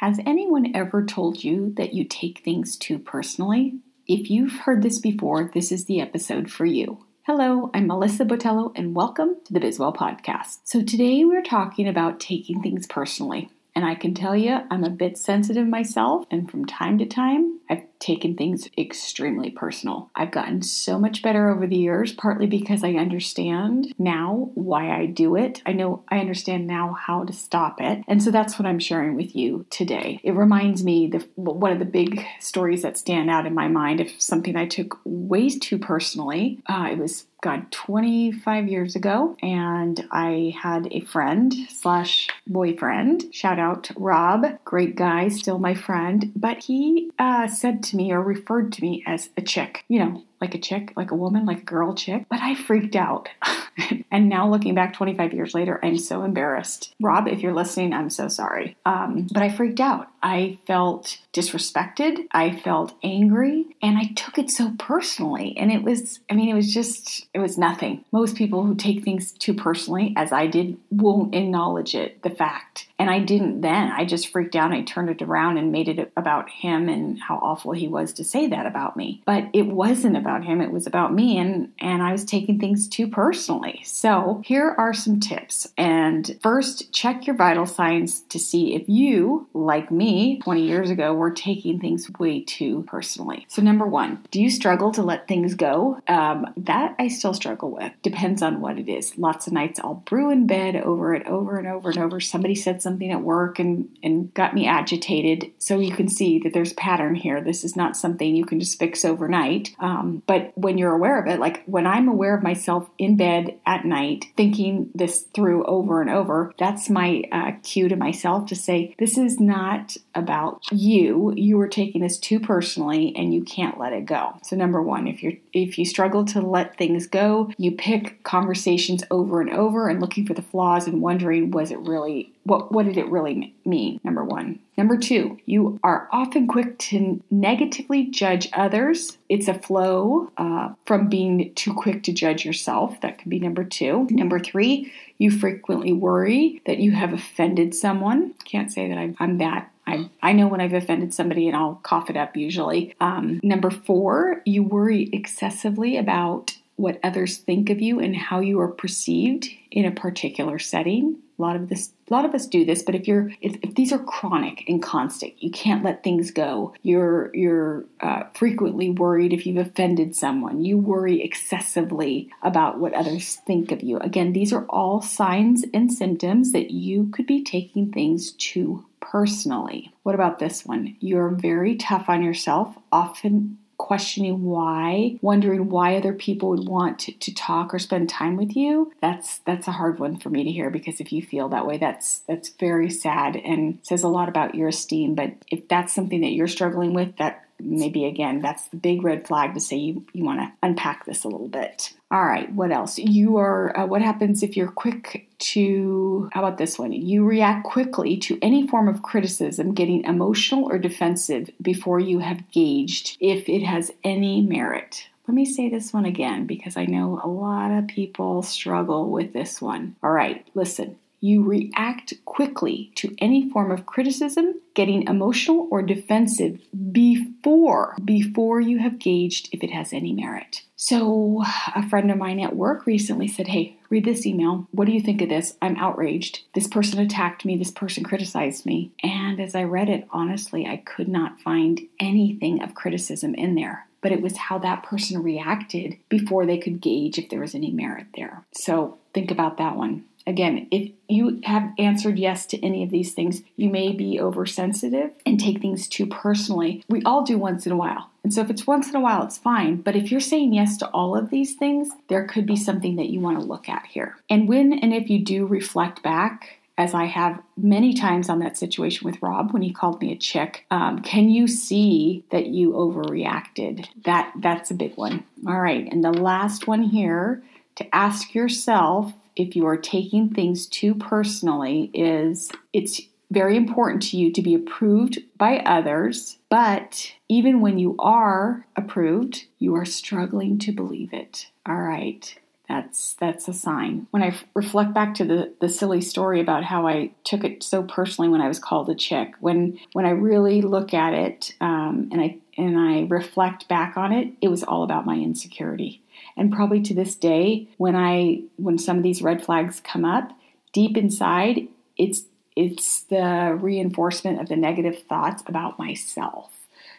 Has anyone ever told you that you take things too personally? If you've heard this before, this is the episode for you. Hello, I'm Melissa Botello, and welcome to the Bizwell Podcast. So, today we're talking about taking things personally. And I can tell you, I'm a bit sensitive myself, and from time to time, I've taken things extremely personal. I've gotten so much better over the years, partly because I understand now why I do it. I know I understand now how to stop it. And so that's what I'm sharing with you today. It reminds me the one of the big stories that stand out in my mind of something I took way too personally. Uh, it was God, 25 years ago, and I had a friend slash boyfriend. Shout out Rob, great guy, still my friend. But he uh, said to me or referred to me as a chick. You know, like a chick, like a woman, like a girl chick. But I freaked out. and now looking back 25 years later, I'm so embarrassed. Rob, if you're listening, I'm so sorry. Um, but I freaked out. I felt disrespected. I felt angry. And I took it so personally. And it was, I mean, it was just, it was nothing. Most people who take things too personally, as I did, won't acknowledge it, the fact. And I didn't then. I just freaked out. I turned it around and made it about him and how awful he was to say that about me. But it wasn't about him. It was about me. And, and I was taking things too personally. So here are some tips. And first, check your vital signs to see if you, like me 20 years ago, were taking things way too personally. So, number one, do you struggle to let things go? Um, that I still struggle with. Depends on what it is. Lots of nights I'll brew in bed over it over and over and over. Somebody said something at work and, and got me agitated. So you can see that there's a pattern here. This is not something you can just fix overnight. Um, but when you're aware of it, like when I'm aware of myself in bed at night, thinking this through over and over, that's my uh, cue to myself to say, this is not about you. You are taking this too personally and you can't let it go. So number one, if you're if you struggle to let things go, you pick conversations over and over and looking for the flaws and wondering was it really what what did it really mean? Number 1. Number 2, you are often quick to negatively judge others. It's a flow uh, from being too quick to judge yourself. That could be number 2. Number 3, you frequently worry that you have offended someone. Can't say that I'm, I'm that I, I know when I've offended somebody and I'll cough it up usually. Um, number four, you worry excessively about what others think of you and how you are perceived in a particular setting. A lot of this, a lot of us do this, but if you're, if, if these are chronic and constant, you can't let things go. You're, you're uh, frequently worried if you've offended someone. You worry excessively about what others think of you. Again, these are all signs and symptoms that you could be taking things too personally. What about this one? You're very tough on yourself, often questioning why, wondering why other people would want to, to, talk or spend time with you. That's that's a hard one for me to hear because if you feel that way, that's that's very sad and says a lot about your esteem. But if that's something that you're struggling with, that maybe again that's the big red flag to say you, you want to unpack this a little bit. All right what else? You are uh, what happens if you're quick to how about this one? You react quickly to any form of criticism getting emotional or defensive before you have gauged if it has any merit. Let me say this one again because I know a lot of people struggle with this one. All right, listen you react quickly to any form of criticism, getting emotional or defensive before before you have gauged if it has any merit. So, a friend of mine at work recently said, "Hey, read this email. What do you think of this? I'm outraged. This person attacked me, this person criticized me." And as I read it, honestly, I could not find anything of criticism in there but it was how that person reacted before they could gauge if there was any merit there. So think about that one. Again, if you have answered yes to any of these things, you may be oversensitive and take things too personally. We all do once in a while. And so if it's once in a while, it's fine. But if you're saying yes to all of these things, there could be something that you want to look at here. And when and if you do reflect back, as I have many times on that situation with Rob when he called me a chick. Um, can you see that you overreacted? That that's a big one. All right, and the last one here to ask yourself if you are taking things too personally is it's very important to you to be approved by others, but even when you are approved, you are struggling to believe it. All right. that's that's a sign. When I reflect back to the the silly story about how I took it so personally when I was called a chick, when when I really look at it um, and I and I reflect back on it, it was all about my insecurity. And probably to this day, when I when some of these red flags come up, deep inside, it's it's the reinforcement of the negative thoughts about myself.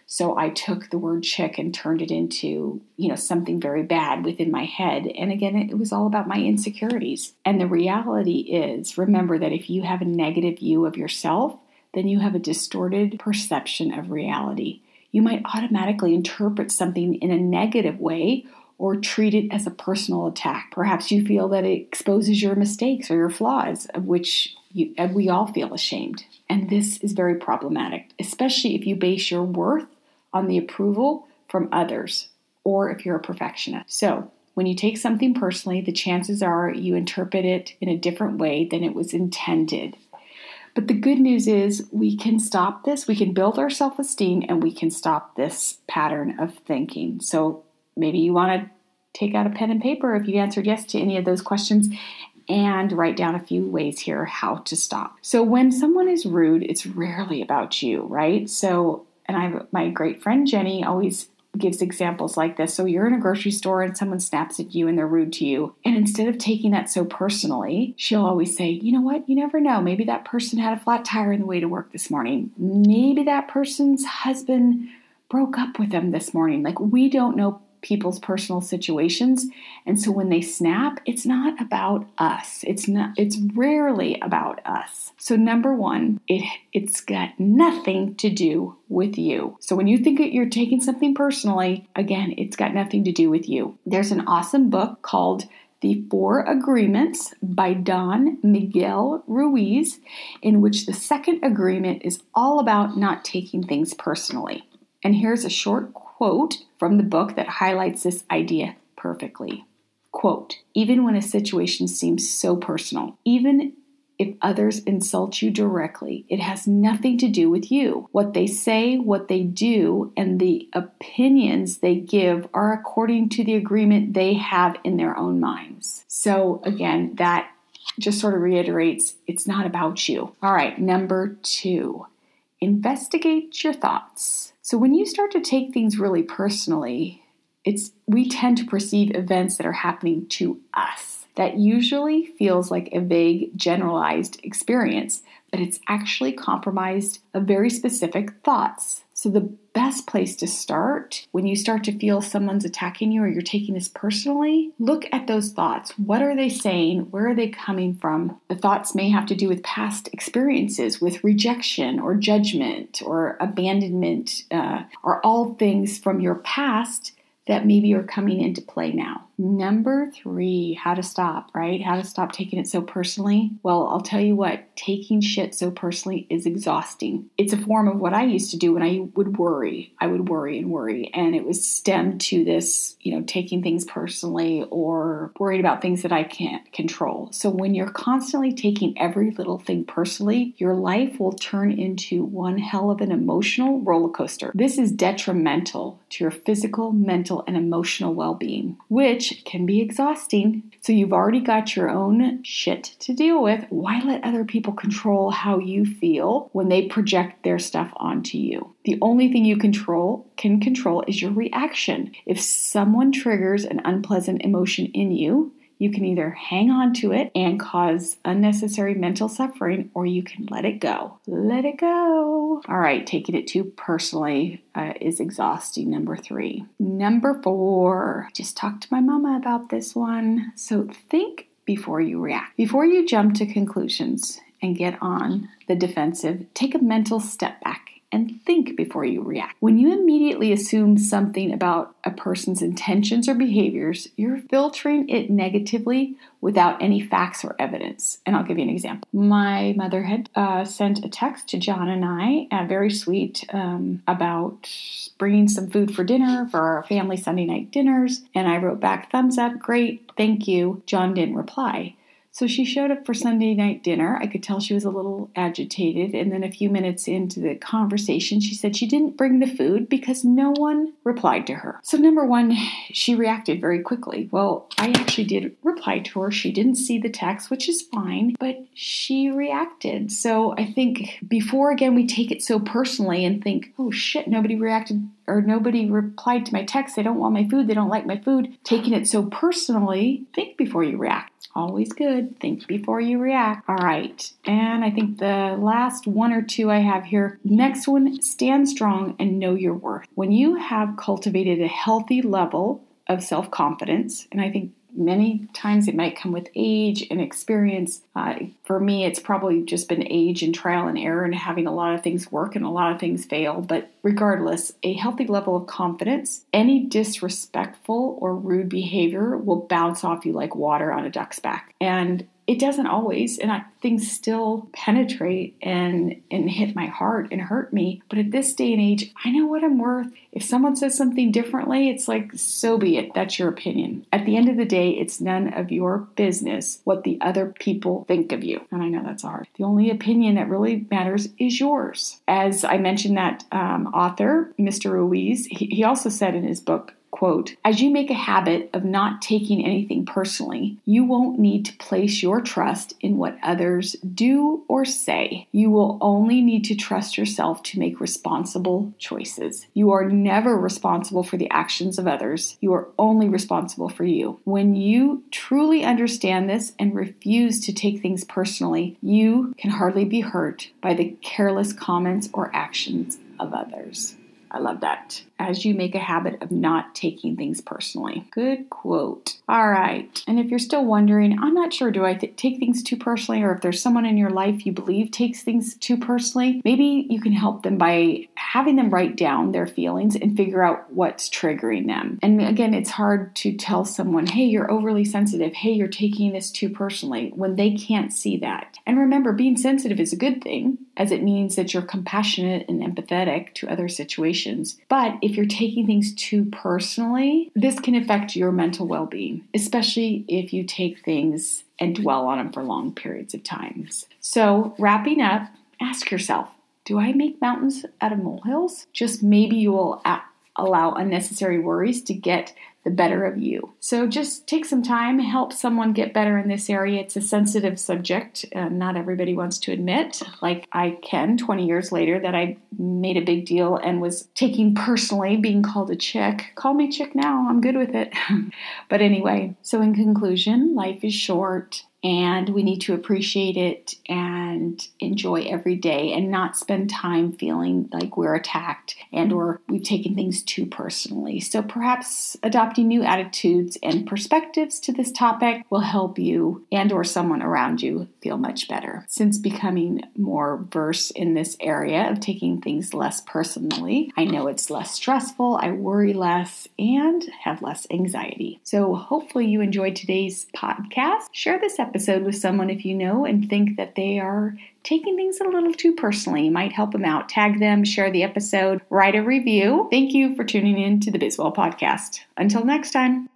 So I took the word chick and turned it into, you know, something very bad within my head. And again, it was all about my insecurities. And the reality is, remember that if you have a negative view of yourself, then you have a distorted perception of reality. You might automatically interpret something in a negative way or treat it as a personal attack. Perhaps you feel that it exposes your mistakes or your flaws, of which you, we all feel ashamed. And this is very problematic, especially if you base your worth on the approval from others or if you're a perfectionist. So, when you take something personally, the chances are you interpret it in a different way than it was intended. But the good news is we can stop this, we can build our self esteem, and we can stop this pattern of thinking. So maybe you want to take out a pen and paper if you answered yes to any of those questions and write down a few ways here how to stop. So when someone is rude, it's rarely about you, right? So and I my great friend Jenny always gives examples like this. So you're in a grocery store and someone snaps at you and they're rude to you. And instead of taking that so personally, she'll always say, you know what? You never know. Maybe that person had a flat tire on the way to work this morning. Maybe that person's husband broke up with them this morning. Like we don't know people's personal situations. And so when they snap, it's not about us. It's not it's rarely about us. So number 1, it it's got nothing to do with you. So when you think that you're taking something personally, again, it's got nothing to do with you. There's an awesome book called the Four Agreements by Don Miguel Ruiz, in which the second agreement is all about not taking things personally. And here's a short quote from the book that highlights this idea perfectly. Quote, even when a situation seems so personal, even if others insult you directly, it has nothing to do with you. What they say, what they do, and the opinions they give are according to the agreement they have in their own minds. So, again, that just sort of reiterates it's not about you. All right, number two, investigate your thoughts. So when you start to take things really personally, it's we tend to perceive events that are happening to us. That usually feels like a vague, generalized experience, but it's actually compromised of very specific thoughts. So, the best place to start when you start to feel someone's attacking you or you're taking this personally, look at those thoughts. What are they saying? Where are they coming from? The thoughts may have to do with past experiences, with rejection or judgment or abandonment, uh, are all things from your past that maybe are coming into play now. Number three, how to stop, right? How to stop taking it so personally. Well, I'll tell you what, taking shit so personally is exhausting. It's a form of what I used to do when I would worry. I would worry and worry, and it was stemmed to this, you know, taking things personally or worried about things that I can't control. So when you're constantly taking every little thing personally, your life will turn into one hell of an emotional roller coaster. This is detrimental to your physical, mental, and emotional well being, which can be exhausting. So you've already got your own shit to deal with. Why let other people control how you feel when they project their stuff onto you? The only thing you control can control is your reaction. If someone triggers an unpleasant emotion in you, you can either hang on to it and cause unnecessary mental suffering, or you can let it go. Let it go. All right, taking it too personally uh, is exhausting. Number three. Number four, just talked to my mama about this one. So think before you react. Before you jump to conclusions and get on the defensive, take a mental step back and think before you react. When you immediately assume something about a person's intentions or behaviors, you're filtering it negatively without any facts or evidence. And I'll give you an example. My mother had uh, sent a text to John and I, uh, very sweet, um, about bringing some food for dinner for our family Sunday night dinners. And I wrote back, thumbs up, great, thank you. John didn't reply. So she showed up for Sunday night dinner. I could tell she was a little agitated. And then a few minutes into the conversation, she said she didn't bring the food because no one replied to her. So, number one, she reacted very quickly. Well, I actually did reply to her. She didn't see the text, which is fine, but she reacted. So, I think before again we take it so personally and think, oh shit, nobody reacted or nobody replied to my text. They don't want my food. They don't like my food. Taking it so personally, think before you react. Always good. Think before you react. All right. And I think the last one or two I have here. Next one stand strong and know your worth. When you have cultivated a healthy level of self confidence, and I think many times it might come with age and experience. Uh, for me, it's probably just been age and trial and error and having a lot of things work and a lot of things fail. But regardless, a healthy level of confidence, any disrespectful or rude behavior will bounce off you like water on a duck's back. And it doesn't always and I, things still penetrate and and hit my heart and hurt me. But at this day and age i know what i'm worth. If someone says something differently it's like so be it. That's your opinion. At the end of the day it's none of your business what the other people think of you. And i know that's hard. The only opinion that really matters is yours. As i mentioned that um, author mr ruiz he, he also said in his book Quote, as you make a habit of not taking anything personally, you won't need to place your trust in what others do or say. You will only need to trust yourself to make responsible choices. You are never responsible for the actions of others, you are only responsible for you. When you truly understand this and refuse to take things personally, you can hardly be hurt by the careless comments or actions of others. I love that. As you make a habit of not taking things personally. Good quote. All right. And if you're still wondering, I'm not sure, do I th- take things too personally? Or if there's someone in your life you believe takes things too personally, maybe you can help them by having them write down their feelings and figure out what's triggering them. And again, it's hard to tell someone, hey, you're overly sensitive. Hey, you're taking this too personally when they can't see that. And remember, being sensitive is a good thing as it means that you're compassionate and empathetic to other situations. But if you're taking things too personally, this can affect your mental well being, especially if you take things and dwell on them for long periods of times. So, wrapping up, ask yourself do I make mountains out of molehills? Just maybe you will allow unnecessary worries to get the better of you. So just take some time, help someone get better in this area. It's a sensitive subject, and not everybody wants to admit, like I can 20 years later, that I made a big deal and was taking personally being called a chick. Call me chick now, I'm good with it. but anyway, so in conclusion, life is short and we need to appreciate it and enjoy every day and not spend time feeling like we're attacked and or we've taken things too personally. So perhaps adopting new attitudes and perspectives to this topic will help you and or someone around you feel much better. Since becoming more versed in this area of taking things less personally i know it's less stressful i worry less and have less anxiety. So hopefully you enjoyed today's podcast. Share this episode episode with someone if you know and think that they are taking things a little too personally. You might help them out. Tag them, share the episode, write a review. Thank you for tuning in to the Bizwell podcast. Until next time.